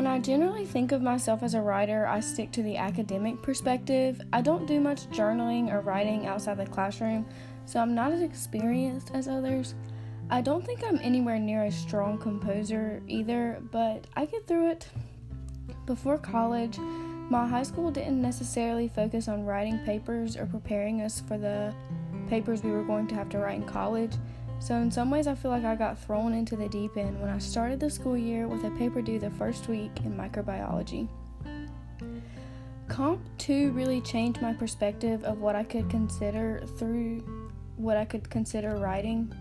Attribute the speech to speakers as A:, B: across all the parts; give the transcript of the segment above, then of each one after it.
A: When I generally think of myself as a writer, I stick to the academic perspective. I don't do much journaling or writing outside the classroom, so I'm not as experienced as others. I don't think I'm anywhere near a strong composer either, but I get through it. Before college, my high school didn't necessarily focus on writing papers or preparing us for the papers we were going to have to write in college. So, in some ways, I feel like I got thrown into the deep end when I started the school year with a paper due the first week in microbiology. Comp 2 really changed my perspective of what I could consider through what I could consider writing.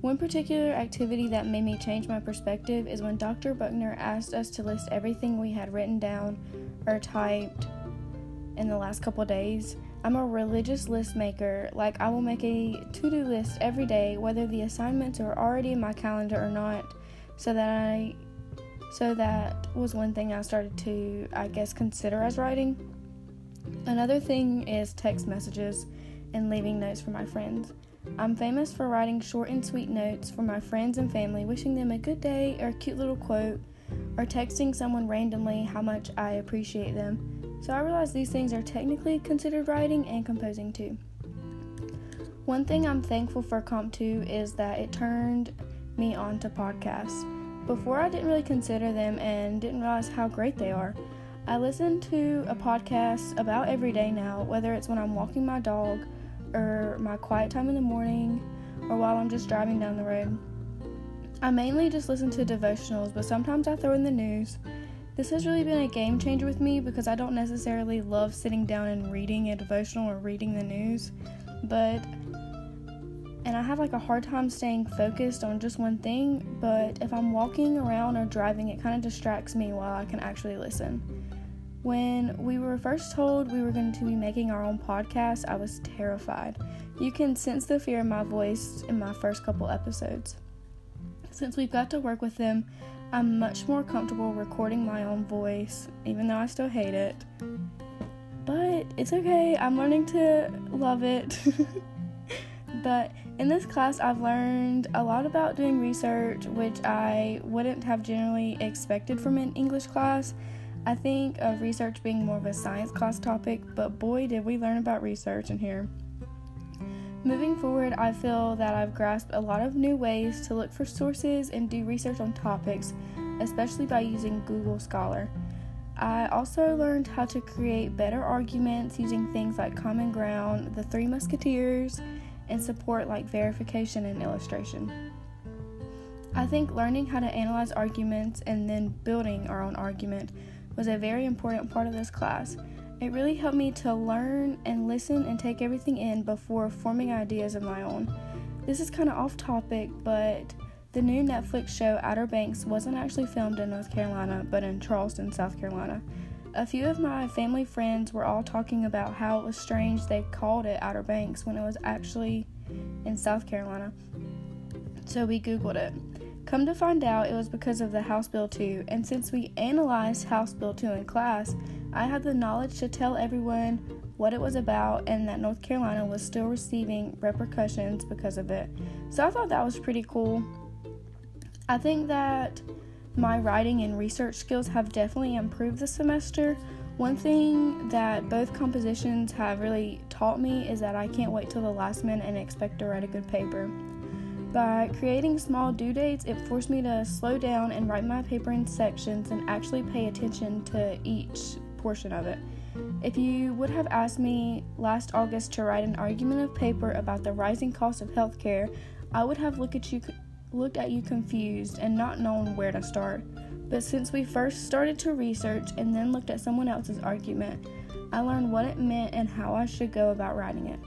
A: One particular activity that made me change my perspective is when Dr. Buckner asked us to list everything we had written down or typed in the last couple days. I'm a religious list maker. Like, I will make a to do list every day, whether the assignments are already in my calendar or not, so that I. So that was one thing I started to, I guess, consider as writing. Another thing is text messages and leaving notes for my friends. I'm famous for writing short and sweet notes for my friends and family, wishing them a good day or a cute little quote, or texting someone randomly how much I appreciate them. So I realize these things are technically considered writing and composing too. One thing I'm thankful for Comp 2 is that it turned me on to podcasts. Before, I didn't really consider them and didn't realize how great they are. I listen to a podcast about every day now, whether it's when I'm walking my dog or my quiet time in the morning or while I'm just driving down the road. I mainly just listen to devotionals, but sometimes I throw in the news. This has really been a game changer with me because I don't necessarily love sitting down and reading a devotional or reading the news, but and I have like a hard time staying focused on just one thing, but if I'm walking around or driving, it kind of distracts me while I can actually listen. When we were first told we were going to be making our own podcast, I was terrified. You can sense the fear in my voice in my first couple episodes. Since we've got to work with them, I'm much more comfortable recording my own voice, even though I still hate it. But it's okay, I'm learning to love it. but in this class, I've learned a lot about doing research, which I wouldn't have generally expected from an English class. I think of research being more of a science class topic, but boy, did we learn about research in here. Moving forward, I feel that I've grasped a lot of new ways to look for sources and do research on topics, especially by using Google Scholar. I also learned how to create better arguments using things like Common Ground, the Three Musketeers, and support like verification and illustration. I think learning how to analyze arguments and then building our own argument was a very important part of this class. It really helped me to learn and listen and take everything in before forming ideas of my own. This is kind of off topic, but the new Netflix show Outer Banks wasn't actually filmed in North Carolina, but in Charleston, South Carolina. A few of my family friends were all talking about how it was strange they called it Outer Banks when it was actually in South Carolina. So we Googled it. Come to find out, it was because of the House Bill 2, and since we analyzed House Bill 2 in class, I had the knowledge to tell everyone what it was about and that North Carolina was still receiving repercussions because of it. So I thought that was pretty cool. I think that my writing and research skills have definitely improved this semester. One thing that both compositions have really taught me is that I can't wait till the last minute and expect to write a good paper. By creating small due dates, it forced me to slow down and write my paper in sections and actually pay attention to each portion of it. If you would have asked me last August to write an argument of paper about the rising cost of healthcare, I would have looked at you looked at you confused and not known where to start. But since we first started to research and then looked at someone else's argument, I learned what it meant and how I should go about writing it.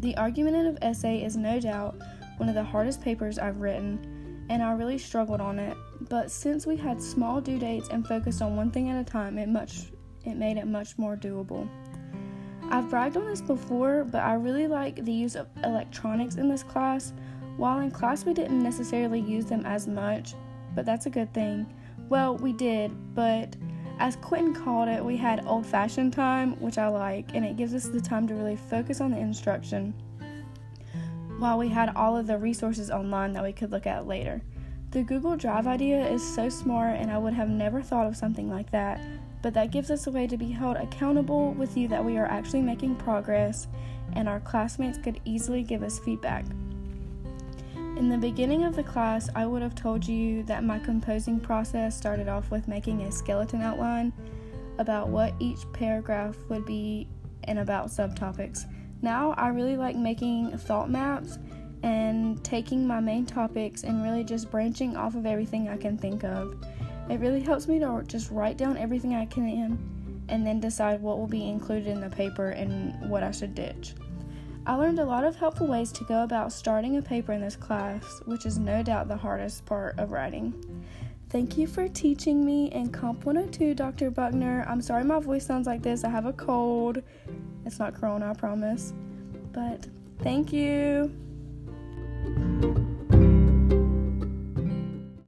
A: The argumentative essay is no doubt one of the hardest papers I've written, and I really struggled on it. But since we had small due dates and focused on one thing at a time, it much it made it much more doable. I've bragged on this before, but I really like the use of electronics in this class. While in class we didn't necessarily use them as much, but that's a good thing. Well, we did, but as Quentin called it, we had old fashioned time, which I like, and it gives us the time to really focus on the instruction while we had all of the resources online that we could look at later. The Google Drive idea is so smart, and I would have never thought of something like that. But that gives us a way to be held accountable with you that we are actually making progress, and our classmates could easily give us feedback. In the beginning of the class, I would have told you that my composing process started off with making a skeleton outline about what each paragraph would be and about subtopics. Now, I really like making thought maps and taking my main topics and really just branching off of everything I can think of. It really helps me to just write down everything I can and then decide what will be included in the paper and what I should ditch. I learned a lot of helpful ways to go about starting a paper in this class, which is no doubt the hardest part of writing. Thank you for teaching me in Comp 102, Dr. Buckner. I'm sorry my voice sounds like this. I have a cold. It's not corona, I promise. But thank you.